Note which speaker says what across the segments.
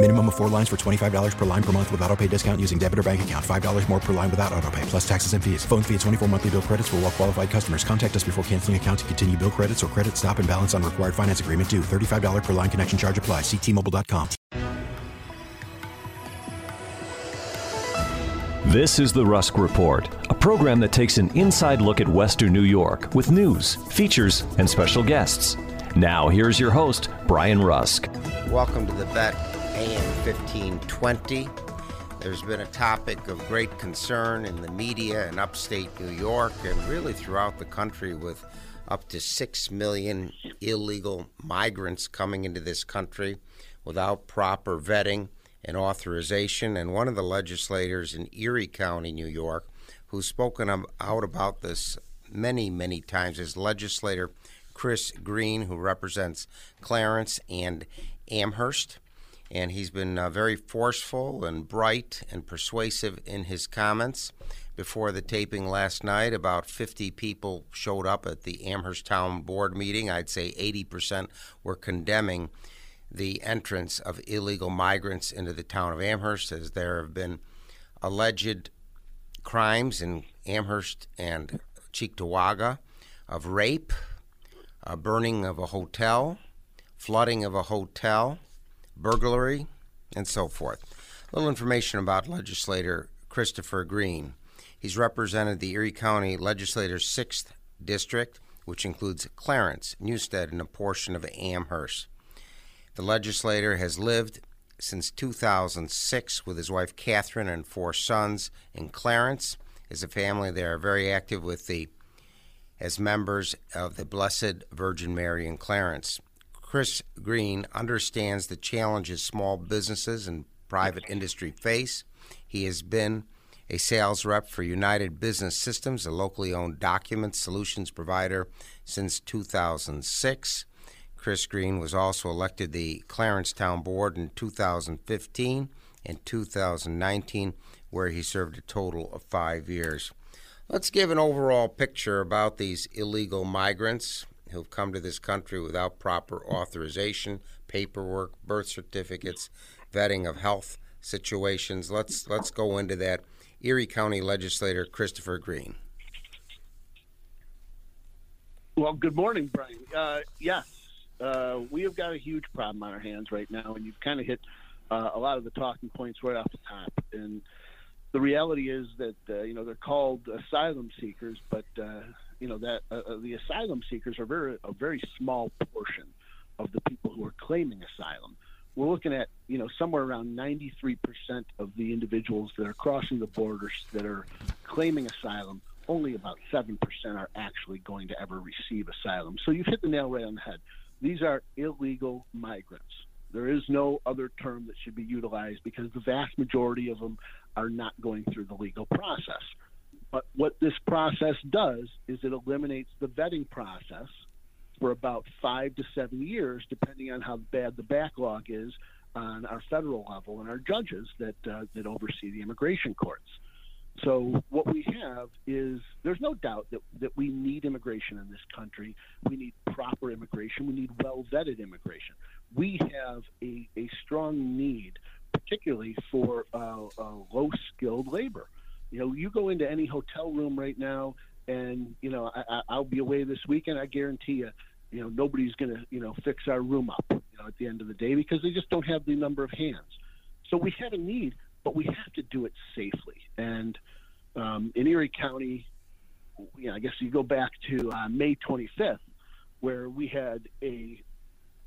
Speaker 1: Minimum of four lines for $25 per line per month with auto pay discount using debit or bank account. $5 more per line without auto pay, plus taxes and fees. Phone fee at 24 monthly bill credits for all well qualified customers. Contact us before canceling account to continue bill credits or credit stop and balance on required finance agreement due. $35 per line connection charge apply. Ctmobile.com.
Speaker 2: This is the Rusk Report, a program that takes an inside look at Western New York with news, features, and special guests. Now, here's your host, Brian Rusk.
Speaker 3: Welcome to the Bet AM 1520. There's been a topic of great concern in the media in upstate New York and really throughout the country with up to 6 million illegal migrants coming into this country without proper vetting and authorization. And one of the legislators in Erie County, New York, who's spoken out about this many, many times is legislator Chris Greene, who represents Clarence and Amherst. And he's been uh, very forceful and bright and persuasive in his comments. Before the taping last night, about 50 people showed up at the Amherst Town Board meeting. I'd say 80% were condemning the entrance of illegal migrants into the town of Amherst, as there have been alleged crimes in Amherst and Cheektowaga of rape, burning of a hotel, flooding of a hotel, burglary, and so forth. A little information about legislator Christopher Greene. He's represented the Erie County Legislature's 6th District, which includes Clarence, Newstead, and a portion of Amherst. The legislator has lived since 2006 with his wife Catherine and four sons in Clarence. As a family, they are very active with the as members of the Blessed Virgin Mary in Clarence. Chris Greene understands the challenges small businesses and private industry face. He has been a sales rep for United Business Systems, a locally owned document solutions provider, since 2006. Chris Greene was also elected the Clarence Town Board in 2015 and 2019, where he served a total of five years. Let's give an overall picture about these illegal migrants who've come to this country without proper authorization, paperwork, birth certificates, vetting of health situations. Let's let's go into that. Erie County Legislator Christopher Greene.
Speaker 4: Well, good morning, Brian. Uh, yes, uh, we have got a huge problem on our hands right now, and you've kind of hit uh, a lot of the talking points right off the top. And the reality is that uh, you know they're called asylum seekers, but uh, you know that uh, uh, the asylum seekers are very a very small portion of the people who are claiming asylum. We're looking at you know somewhere around 93% of the individuals that are crossing the borders that are claiming asylum. Only about 7% are actually going to ever receive asylum. So you've hit the nail right on the head. These are illegal migrants. There is no other term that should be utilized because the vast majority of them are not going through the legal process. But what this process does is it eliminates the vetting process for about five to seven years, depending on how bad the backlog is on our federal level and our judges that uh, that oversee the immigration courts. So what we have is there's no doubt that, that we need immigration in this country. We need proper immigration. We need well vetted immigration. We have a, a strong need, particularly for uh, uh, low skilled labor. You know, you go into any hotel room right now, and you know I, I'll be away this weekend. I guarantee you, you know nobody's going to you know fix our room up. You know, at the end of the day, because they just don't have the number of hands. So we have a need but we have to do it safely. And um, in Erie County, you know, I guess you go back to uh, May 25th, where we had a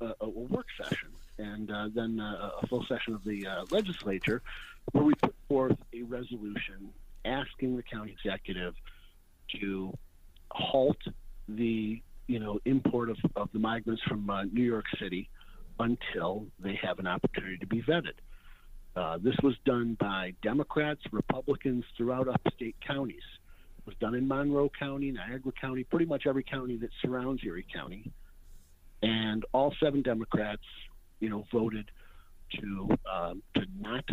Speaker 4: a, a work session and uh, then uh, a full session of the uh, legislature, where we put forth a resolution asking the county executive to halt the you know import of, of the migrants from uh, New York City until they have an opportunity to be vetted. Uh, this was done by Democrats, Republicans throughout upstate counties. It was done in Monroe County, Niagara County, pretty much every county that surrounds Erie County. And all seven Democrats, you know, voted to um, to not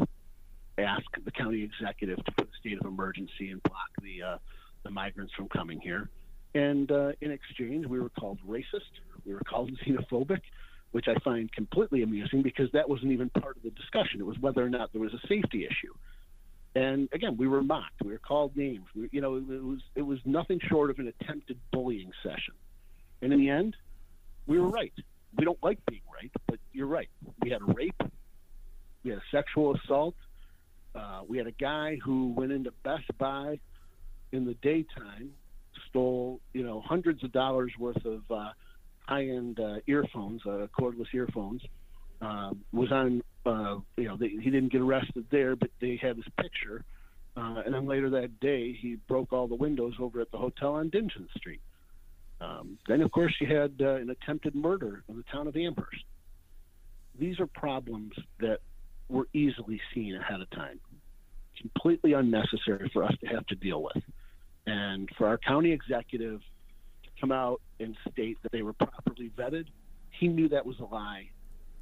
Speaker 4: ask the county executive to put a state of emergency and block the uh, the migrants from coming here. And uh, in exchange, we were called racist, we were called xenophobic, which I find completely amusing because that wasn't even part of the discussion. It was whether or not there was a safety issue. And again, we were mocked. We were called names. We, you know, it was it was nothing short of an attempted bullying session. And in the end, we were right. We don't like being right, but you're right. We had a rape. We had a sexual assault. Uh, we had a guy who went into Best Buy in the daytime, stole you know hundreds of dollars worth of uh, high-end uh, earphones, uh, cordless earphones. Uh, was on, uh, you know, they, he didn't get arrested there, but they had his picture. And then later that day, he broke all the windows over at the hotel on Dingens Street. Um, then, of course, you had an attempted murder in the town of Amherst. These are problems that were easily seen ahead of time, completely unnecessary for us to have to deal with. And for our county executive to come out and state that they were properly vetted, he knew that was a lie.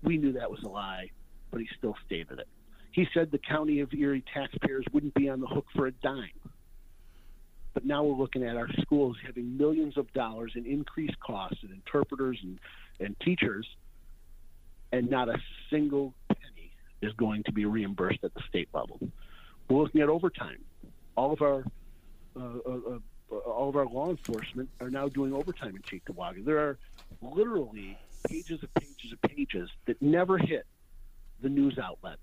Speaker 4: We knew that was a lie, but he still stated it. He said the county of Erie taxpayers wouldn't be on the hook for a dime. But now we're looking at our schools having millions of dollars in increased costs and interpreters and, and teachers, and not a single penny is going to be reimbursed at the state level. We're looking at overtime. All of our uh, uh, uh, all of our law enforcement are now doing overtime in Cheektowaga. There are literally pages of pages of pages that never hit the news outlets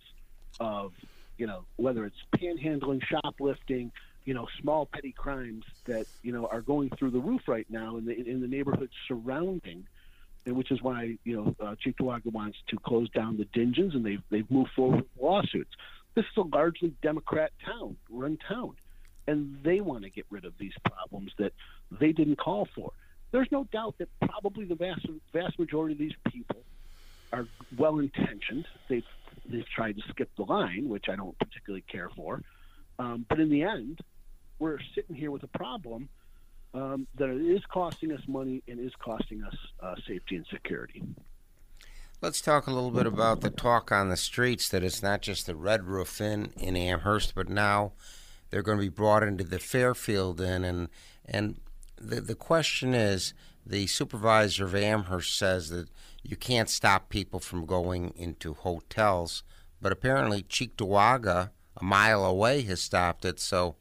Speaker 4: of you know whether it's panhandling, shoplifting, you know small petty crimes that you know are going through the roof right now in the in the neighborhoods surrounding. And which is why you know uh, wants to close down the Dingens, and they've they've moved forward with lawsuits. This is a largely Democrat town, run town and they want to get rid of these problems that they didn't call for. There's no doubt that probably the vast vast majority of these people are well intentioned. They've they've tried to skip the line, which I don't particularly care for. Um, but in the end, we're sitting here with a problem um, that is costing us money and is costing us uh, safety and security.
Speaker 3: Let's talk a little bit about the talk on the streets that it's not just the Red Roof Inn in Amherst, but now they're going to be brought into the Fairfield Inn, and and the the question is, the supervisor of Amherst says that you can't stop people from going into hotels, but apparently Cheektowaga, a mile away, has stopped it. So,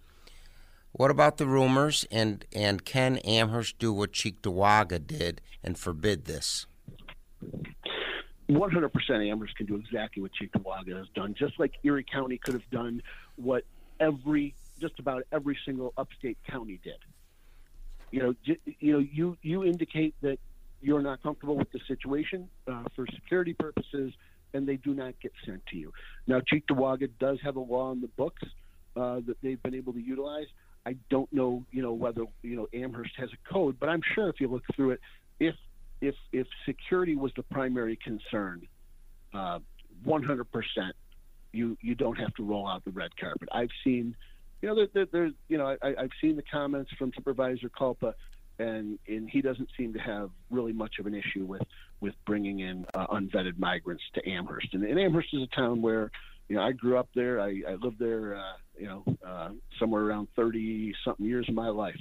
Speaker 3: what about the rumors? And and can Amherst do what Cheektowaga did and forbid this?
Speaker 4: 100% Amherst can do exactly what Cheektowaga has done, just like Erie County could have done what every just about every single upstate county did. You know, you know, you you indicate that you're not comfortable with the situation uh, for security purposes, and they do not get sent to you. Now, Cheektowaga does have a law in the books uh, that they've been able to utilize. I don't know, you know, whether you know Amherst has a code, but I'm sure if you look through it, if if if security was the primary concern, uh, 100%, you you don't have to roll out the red carpet. I've seen you know, there, there, there's, you know, I, I've seen the comments from Supervisor Kulpa, and and he doesn't seem to have really much of an issue with with bringing in uh, unvetted migrants to Amherst. And, and, Amherst is a town where, you know, I grew up there. I, I lived there, uh, you know, uh, somewhere around thirty something years of my life.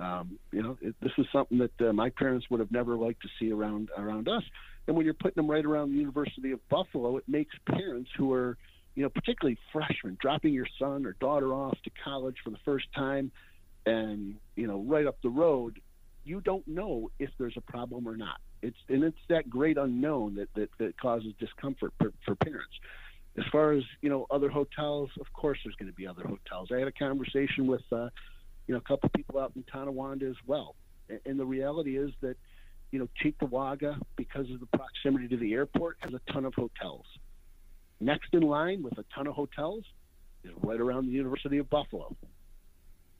Speaker 4: Um, you know, it, this is something that uh, my parents would have never liked to see around around us. And when you're putting them right around the University of Buffalo, it makes parents who are you know, particularly freshmen, dropping your son or daughter off to college for the first time, and you know, right up the road, you don't know if there's a problem or not. It's and it's that great unknown that that, that causes discomfort for, for parents. As far as you know, other hotels, of course, there's going to be other hotels. I had a conversation with uh, you know, a couple people out in Tonawanda as well. And, the reality is that, you know, Cheektowaga, because of the proximity to the airport, has a ton of hotels. Next in line with a ton of hotels is right around the University of Buffalo.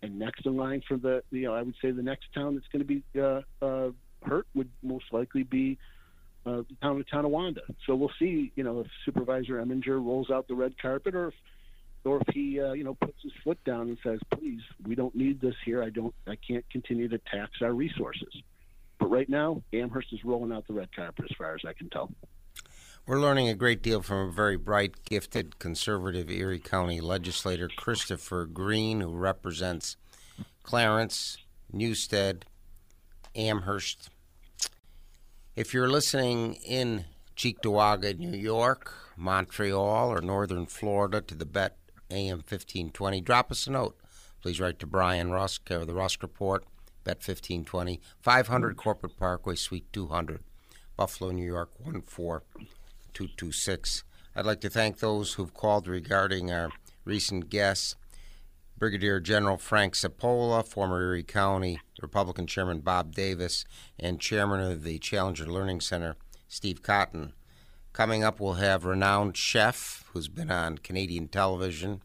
Speaker 4: And next in line for the, you know, I would say the next town that's going to be uh, uh, hurt would most likely be uh, the town of Tonawanda. So we'll see, you know, if Supervisor Emminger rolls out the red carpet or if or if he uh, you know puts his foot down and says, "Please, we don't need this here. I don't. I can't continue to tax our resources." But right now, Amherst is rolling out the red carpet, as far as I can tell.
Speaker 3: We're learning a great deal from a very bright, gifted, conservative Erie County legislator, Christopher Greene, who represents Clarence, Newstead, Amherst. If you're listening in Cheektowaga, New York, Montreal, or Northern Florida to the Bet AM 1520. Drop us a note. Please write to Brian Rusk or the Rusk Report, Bet 1520, 500 Corporate Parkway, Suite 200, Buffalo, New York 14226. I'd like to thank those who've called regarding our recent guests. Brigadier General Frank Sapola, former Erie County Republican Chairman Bob Davis, and Chairman of the Challenger Learning Center, Steve Cotton. Coming up, we'll have renowned chef who's been on Canadian television,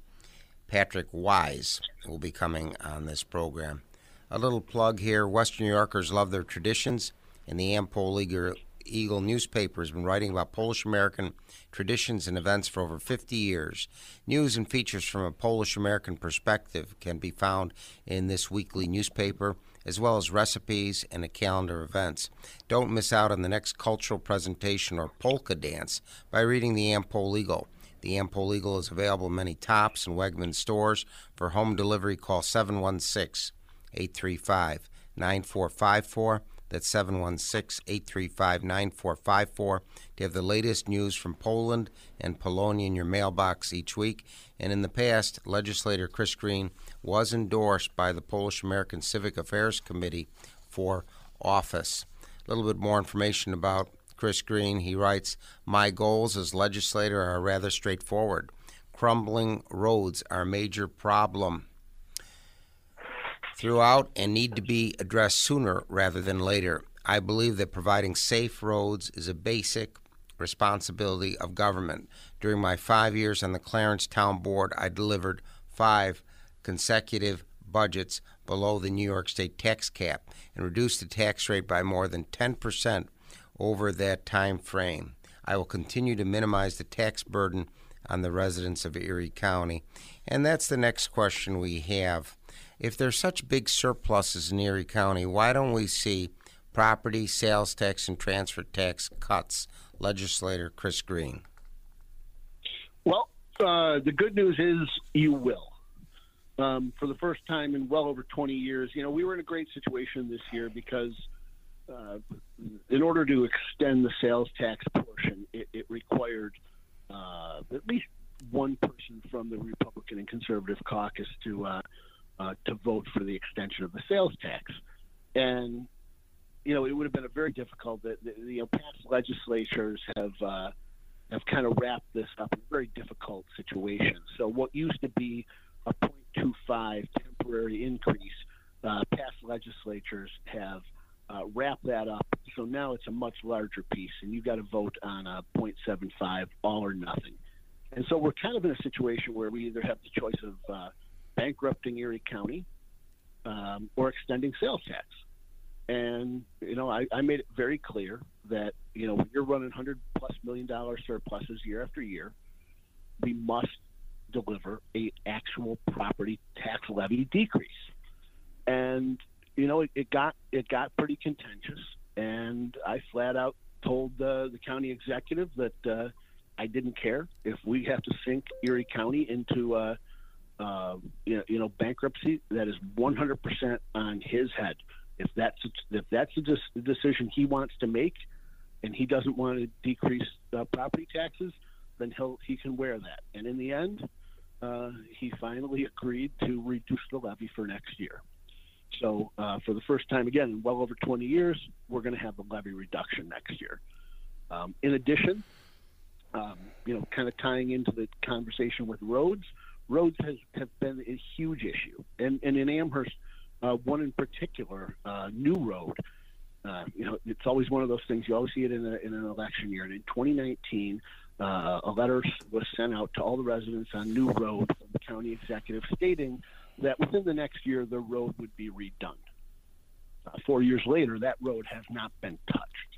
Speaker 3: Patrick Wise, will be coming on this program. A little plug here Western New Yorkers love their traditions, and the Am-Pol Eagle, Eagle newspaper has been writing about Polish American traditions and events for over 50 years. News and features from a Polish American perspective can be found in this weekly newspaper as well as recipes and a calendar of events. Don't miss out on the next cultural presentation or polka dance by reading the Am-Pol Eagle. The Am-Pol Eagle is available in many Tops and Wegmans stores. For home delivery, call 716 835 9454. That's 716 835 9454 to have the latest news from Poland and Polonia in your mailbox each week. And in the past, legislator Chris Greene was endorsed by the Polish American Civic Affairs Committee for office. A little bit more information about Chris Greene. He writes My goals as legislator are rather straightforward. Crumbling roads are a major problem throughout and need to be addressed sooner rather than later. I believe that providing safe roads is a basic responsibility of government. During my five years on the Clarence Town Board, I delivered five consecutive budgets below the New York State tax cap and reduced the tax rate by more than 10% over that time frame. I will continue to minimize the tax burden on the residents of Erie County. And that's the next question we have. If there's such big surpluses in Erie County, why don't we see property, sales tax, and transfer tax cuts? Legislator Chris Greene.
Speaker 4: Well, uh, the good news is you will. Um, for the first time in well over 20 years, you know, we were in a great situation this year because uh, in order to extend the sales tax portion, it, it required uh, at least one person from the Republican and Conservative caucus to uh, uh, to vote for the extension of the sales tax, and you know it would have been a very difficult. The, the, you know, past legislatures have uh, have kind of wrapped this up in a very difficult situation. So what used to be a 0.25 temporary increase, uh, past legislatures have uh, wrapped that up. So now it's a much larger piece, and you've got to vote on a 0.75 all or nothing. And so we're kind of in a situation where we either have the choice of uh, bankrupting Erie County um, or extending sales tax. And you know, I, I made it very clear that you know when you're running hundred plus million dollar surpluses year after year, we must deliver a actual property tax levy decrease. And you know, it, it got it got pretty contentious, and I flat out told uh, the county executive that uh, I didn't care if we have to sink Erie County into uh, uh, you, know, you know bankruptcy. That is 100% on his head. If that's if that's the decision he wants to make, and he doesn't want to decrease uh, property taxes, then he'll he can wear that. And in the end, uh, he finally agreed to reduce the levy for next year. So uh, for the first time again in well over 20 years, we're going to have the levy reduction next year. Um, in addition, um, you know, kind of tying into the conversation with roads, roads has have been a huge issue, and and in Amherst, Uh, one in particular, uh, New Road. Uh, you know, it's always one of those things. You always see it in, a, in an election year. And in 2019, uh, a letter was sent out to all the residents on New Road from the county executive stating that within the next year the road would be redone. Uh, four years later, that road has not been touched.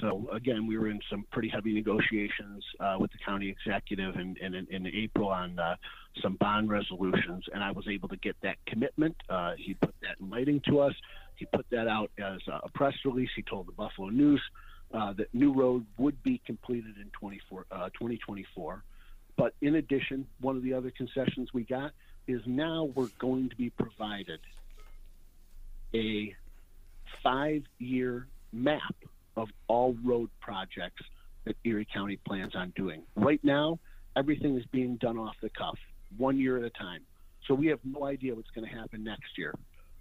Speaker 4: So again, we were in some pretty heavy negotiations uh, with the county executive in, in, in April on uh, some bond resolutions, and I was able to get that commitment. Uh, he put that in writing to us. He put that out as a press release. He told the Buffalo News uh, that New Road would be completed in uh, 2024. But in addition, one of the other concessions we got is now we're going to be provided a five year map of all road projects that Erie County plans on doing. Right now, everything is being done off the cuff, one year at a time. So we have no idea what's going to happen next year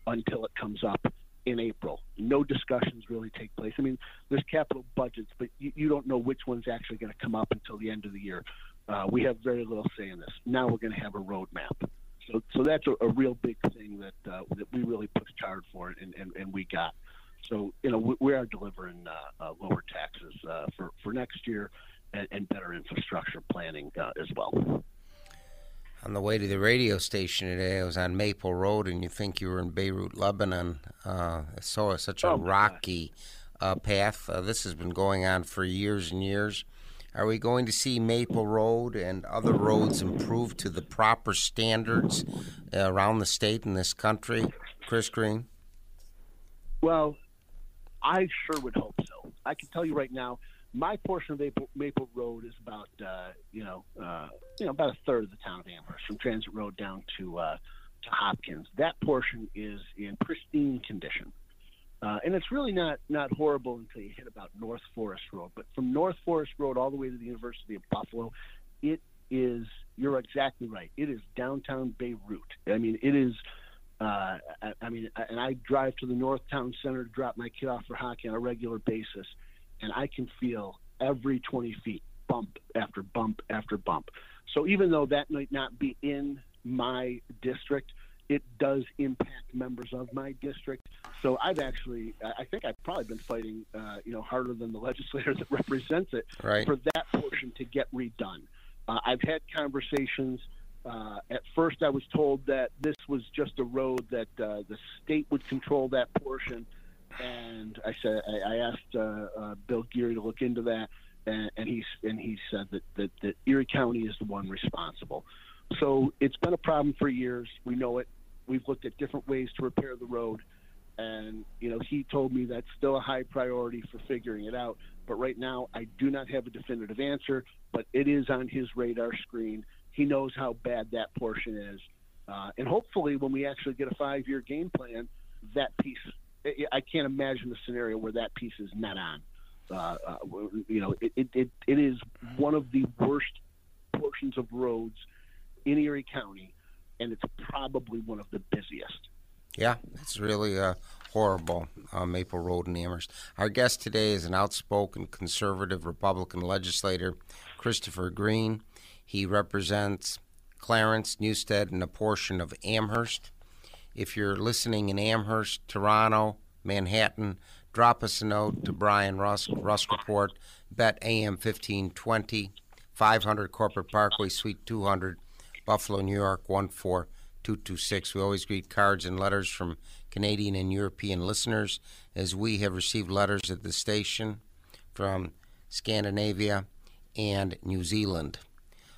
Speaker 4: until it comes up in April. No discussions really take place. I mean, there's capital budgets, but you, you don't know which one's actually going to come up until the end of the year. Uh, we have very little say in this. Now we're going to have a roadmap. So, so that's a, a real big thing that uh, that we really pushed hard for, and, and, and we got. So, you know, we, we are delivering uh, uh, lower taxes uh, for for next year, and, and better infrastructure planning uh, as well.
Speaker 3: On the way to the radio station today, I was on Maple Road, and you think you were in Beirut, Lebanon. Uh, I saw such a
Speaker 4: Oh,
Speaker 3: rocky uh, path. Uh, this has been going on for years and years. Are we going to see Maple Road and other roads improved to the proper standards uh, around the state and this country, Chris Greene?
Speaker 4: Well, I sure would hope so. I can tell you right now, my portion of Maple, Maple Road is about uh, you know uh, you know about a third of the town of Amherst, from Transit Road down to uh, to Hopkins. That portion is in pristine condition. Uh, and it's really not not horrible until you hit about North Forest Road. But from North Forest Road all the way to the University of Buffalo, it is. You're exactly right. It is downtown Beirut. I mean, it is. Uh, I, I mean, and I drive to the North Town Center to drop my kid off for hockey on a regular basis, and I can feel every 20 feet bump after bump after bump. So even though that might not be in my district, it does impact members of my district. So I've actually, I think I've probably been fighting, uh, you know, harder than the legislator that represents it
Speaker 3: Right.
Speaker 4: for that portion to get redone. Uh, I've had conversations. Uh, at first, I was told that this was just a road that uh, the state would control that portion, and I said I, I asked uh, uh, Bill Geary to look into that, and, and he and he said that, that that Erie County is the one responsible. So it's been a problem for years. We know it. We've looked at different ways to repair the road, and you know he told me that's still a high priority for figuring it out. But right now, I do not have a definitive answer. But it is on his radar screen. He knows how bad that portion is, uh, and hopefully, when we actually get a five-year game plan, that piece. I- can't imagine a scenario where that piece is not on. Uh, uh, you know, it, it, it, it is one of the worst portions of roads in Erie County, and it's probably one of the busiest.
Speaker 3: Yeah, it's really uh, horrible, uh, Maple Road in Amherst. Our guest today is an outspoken conservative Republican legislator, Christopher Greene. He represents Clarence, Newstead, and a portion of Amherst. If you're listening in Amherst, Toronto, Manhattan, drop us a note to Brian Rusk, Rusk Report, Bet AM 1520, 500 Corporate Parkway, Suite 200, Buffalo, New York 14226. We always greet cards and letters from Canadian and European listeners, as we have received letters at the station from Scandinavia and New Zealand.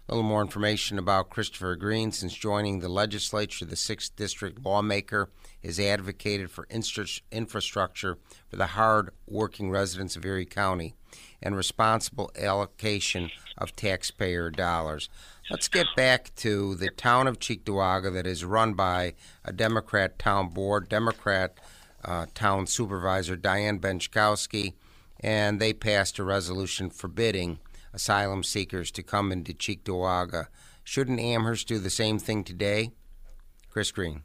Speaker 3: A little more information about Christopher Greene. Since joining the legislature, the 6th District lawmaker has advocated for infrastructure for the hard working residents of Erie County and responsible allocation of taxpayer dollars. Let's get back to the town of Cheektowaga that is run by a Democrat town board, Democrat uh, town supervisor Diane Benczkowski, and they passed a resolution forbidding asylum seekers to come into Cheektowaga. Shouldn't Amherst do the same thing today? Chris Greene.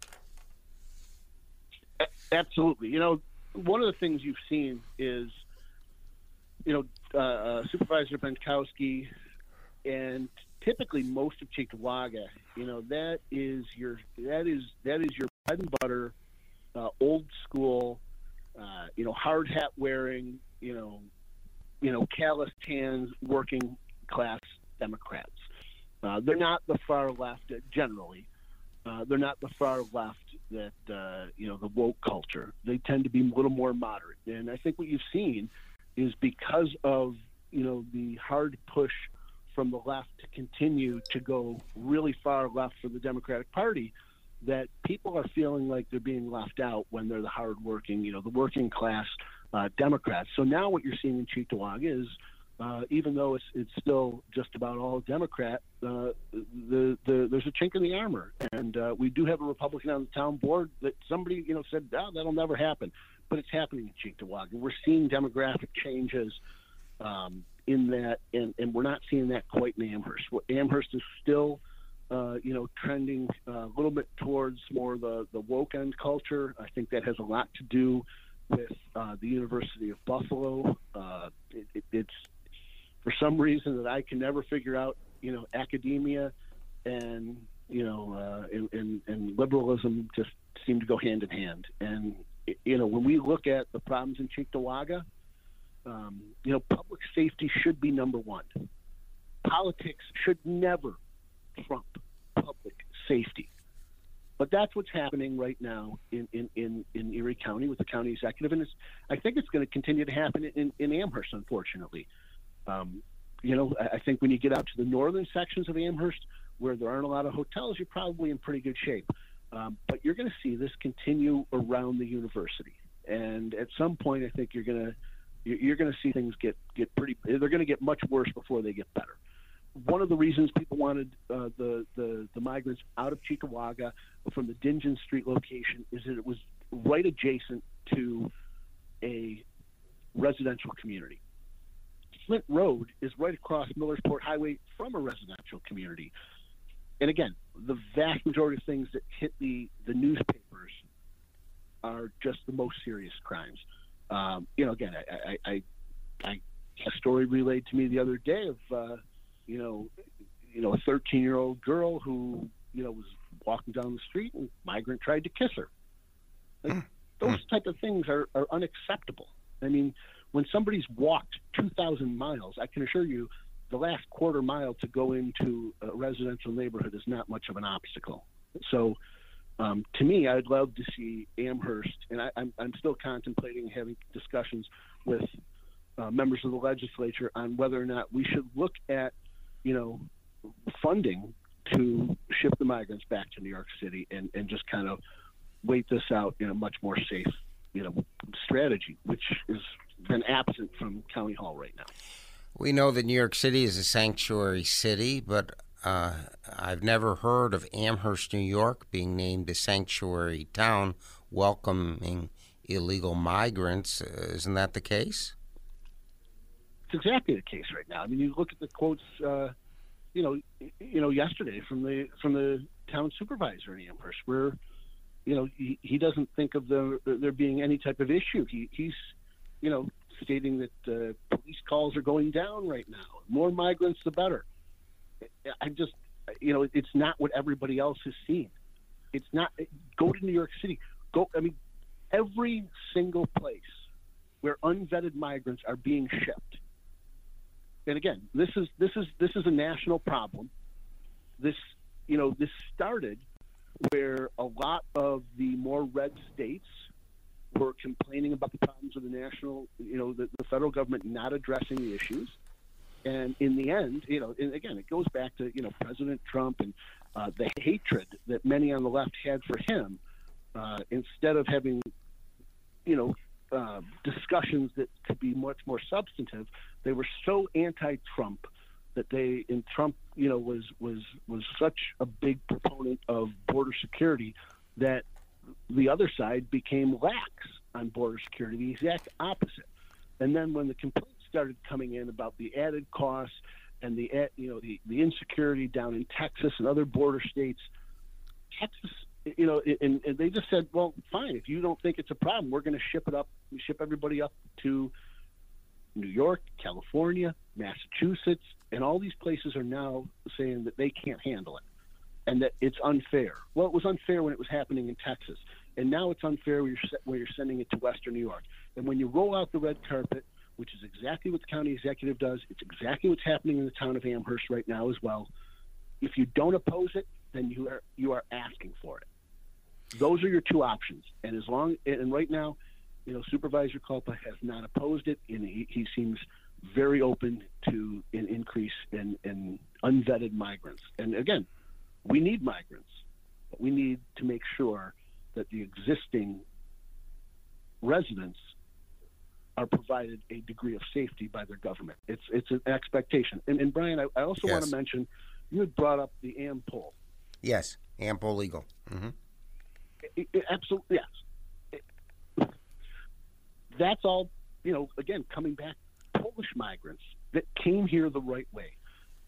Speaker 4: Absolutely. You know, one of the things you've seen is, you know, uh, uh, Supervisor Benczkowski and typically most of Cheektowaga, you know, that is your that is that is your bread and butter uh, old school, uh, you know, hard hat wearing, you know, you know, calloused hands, working class Democrats. Uh, they're not the far left uh, generally. Uh, they're not the far left that uh, you know the woke culture. They tend to be a little more moderate, and I think what you've seen is because of you know the hard push from the left to continue to go really far left for the Democratic Party that people are feeling like they're being left out when they're the hardworking, you know, the working class uh, Democrats. So now what you're seeing in Cheektowaga is, uh, even though it's it's still just about all Democrat, uh, the, the there's a chink in the armor, and uh, we do have a Republican on the town board that somebody you know said oh, that'll never happen, but it's happening in Cheektowaga. We're seeing demographic changes. Um, in that, and, and we're not seeing that quite in Amherst. Amherst is still, uh, you know, trending uh, a little bit towards more the, the woke end culture. I think that has a lot to do with uh, the University of Buffalo. Uh, it, it, it's for some reason that I can never figure out, you know, academia and you know, uh, and, and, and liberalism just seem to go hand in hand. And you know, when we look at the problems in Cheektowaga, um, you know, public safety should be number one. Politics should never trump public safety. But that's what's happening right now in, in, in, in Erie County with the county executive, and I think it's going to continue to happen in, in Amherst, unfortunately. Um, you know, I think when you get out to the northern sections of Amherst, where there aren't a lot of hotels, you're probably in pretty good shape. Um, but you're going to see this continue around the university, and at some point, I think you're going to you're going to see things get get pretty. They're going to get much worse before they get better. One of the reasons people wanted uh, the, the the migrants out of Cheektowaga from the Dingens Street location is that it was right adjacent to a residential community. Flint Road is right across Millersport Highway from a residential community. And again, the vast majority of things that hit the, the newspapers are just the most serious crimes um, you know, again, I, I, I, I, a story relayed to me the other day of, uh, you know, you know, a 13 year old girl who, you know, was walking down the street and migrant tried to kiss her. Like, hmm. those hmm. type of things are, are unacceptable. I mean, when somebody's walked 2,000 miles, I can assure you the last quarter mile to go into a residential neighborhood is not much of an obstacle. So, um, to me, I'd love to see Amherst, and I, am I'm, I'm still contemplating having discussions with uh, members of the legislature on whether or not we should look at, you know, funding to ship the migrants back to New York City and, and just kind of wait this out in a much more safe, you know, strategy, which has been absent from County Hall right now.
Speaker 3: We know that New York City is a sanctuary city, but uh, I've never heard of Amherst, New York, being named a sanctuary town welcoming illegal migrants. Uh, isn't that the case?
Speaker 4: It's exactly the case right now. I mean, you look at the quotes, uh, you know, you know, yesterday from the from the town supervisor in Amherst, where, you know, he, he doesn't think of the, there being any type of issue. He, he's, you know, stating that uh, police calls are going down right now. More migrants, the better. I just, you know, it's not what everybody else has seen. It's not. Go to New York City. Go. I mean, every single place where unvetted migrants are being shipped. And again, this is this is this is a national problem. This, you know, this started where a lot of the more red states were complaining about the problems of the national, you know, the, the federal government not addressing the issues. And in the end, you know, and again, it goes back to you know President Trump and uh, the hatred that many on the left had for him. Uh, instead of having, you know, uh, discussions that could be much more substantive, they were so anti-Trump that they, and Trump, you know, was was was such a big proponent of border security that the other side became lax on border security, the exact opposite. And then when the complaints started coming in about the added costs and the you know the, the insecurity down in Texas and other border states. Texas, you know, and, and they just said, well, fine. If you don't think it's a problem, we're going to ship it up, ship everybody up to New York, California, Massachusetts, and all these places are now saying that they can't handle it and that it's unfair. Well, it was unfair when it was happening in Texas. and now it's unfair when you're, where you're sending it to Western New York. And when you roll out the red carpet, which is exactly what the county executive does, it's exactly what's happening in the town of Amherst right now as well. If you don't oppose it, then you are you are asking for it. Those are your two options. And as long and right now, you know, Supervisor Kulpa has not opposed it, and he, he seems very open to an increase in, in unvetted migrants. And again, we need migrants, but we need to make sure that the existing residents are provided a degree of safety by their government. It's it's an expectation. And, and Brian, I, I also yes. want to mention you had brought up the Am-Pol.
Speaker 3: Yes, Am-Pol Eagle. Mm-hmm.
Speaker 4: It, it, absolutely, yes. That's all. You know, again, coming back, Polish migrants that came here the right way,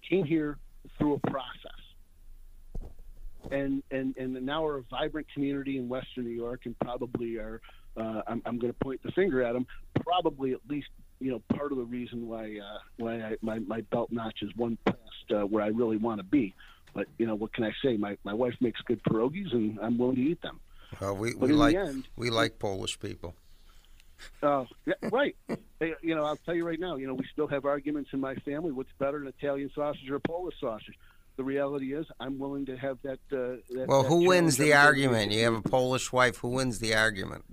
Speaker 4: came here through a process and and and now are a vibrant community in Western New York, and probably are. Uh, I'm, I'm going to point the finger at them. Probably at least you know part of the reason why uh, why I, my my belt notch is one past uh, where I really want to be. But you know what can I say? My my wife makes good pierogies, and I'm willing to eat them.
Speaker 3: Well, we, we like end, we like Polish people.
Speaker 4: Uh, yeah, right. Hey, you know, I'll tell you right now. You know, we still have arguments in my family. What's better, an Italian sausage or a Polish sausage? the reality is I'm willing to have that. Uh, that
Speaker 3: well, that who wins the argument? You have a Polish wife. Who wins the argument?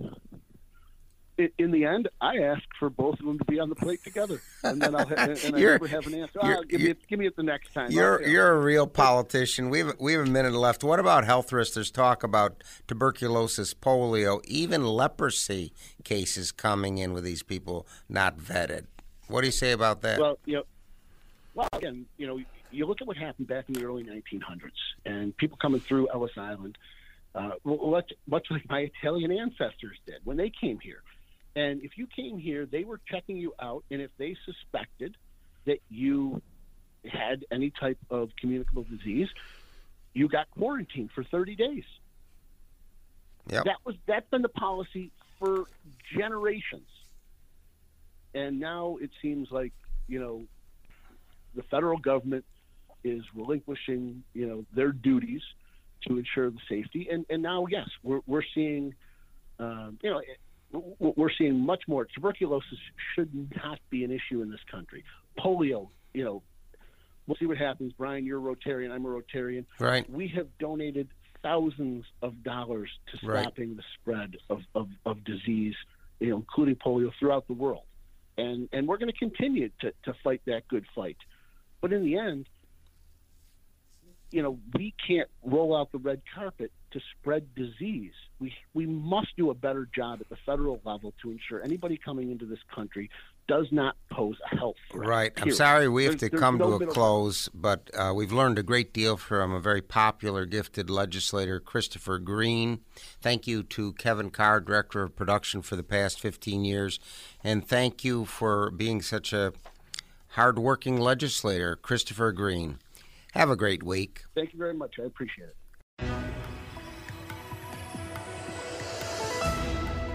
Speaker 4: In, the end, I ask for both of them to be on the plate together, and then I'll and I never have an answer. Oh, give me give me it the next time.
Speaker 3: You're you're a real politician. We have we have a minute left. What about health risks? There's talk about tuberculosis, polio, even leprosy cases coming in with these people not vetted. What do you say about that?
Speaker 4: Well, you know, well again, you know you look at what happened back in the early 1900s, and people coming through Ellis Island, uh, much, much like my Italian ancestors did when they came here. And if you came here, they were checking you out, and if they suspected that you had any type of communicable disease, you got quarantined for 30 days.
Speaker 3: Yep.
Speaker 4: That was that's been the policy for generations. And now it seems like, you know, the federal government is relinquishing, you know, their duties to ensure the safety. And and now, yes, we're we're seeing, um, you know, we're seeing much more. Tuberculosis should not be an issue in this country. Polio, you know, we'll see what happens. Brian, you're a Rotarian. I'm a Rotarian.
Speaker 3: Right.
Speaker 4: We have donated thousands of dollars to stopping right. the spread of, of, of disease, you know, including polio throughout the world. And and we're going to continue to, to fight that good fight. But in the end, you know, we can't roll out the red carpet to spread disease. We we must do a better job at the federal level to ensure anybody coming into this country does not pose a health threat.
Speaker 3: Right. Period. I'm sorry we have there's, to come no to a close, but uh, we've learned a great deal from a very popular, gifted legislator, Christopher Greene. Thank you to Kevin Carr, Director of Production, for the past 15 years. And thank you for being such a hardworking legislator, Christopher Greene. Have a great week.
Speaker 4: Thank you very much. I appreciate it.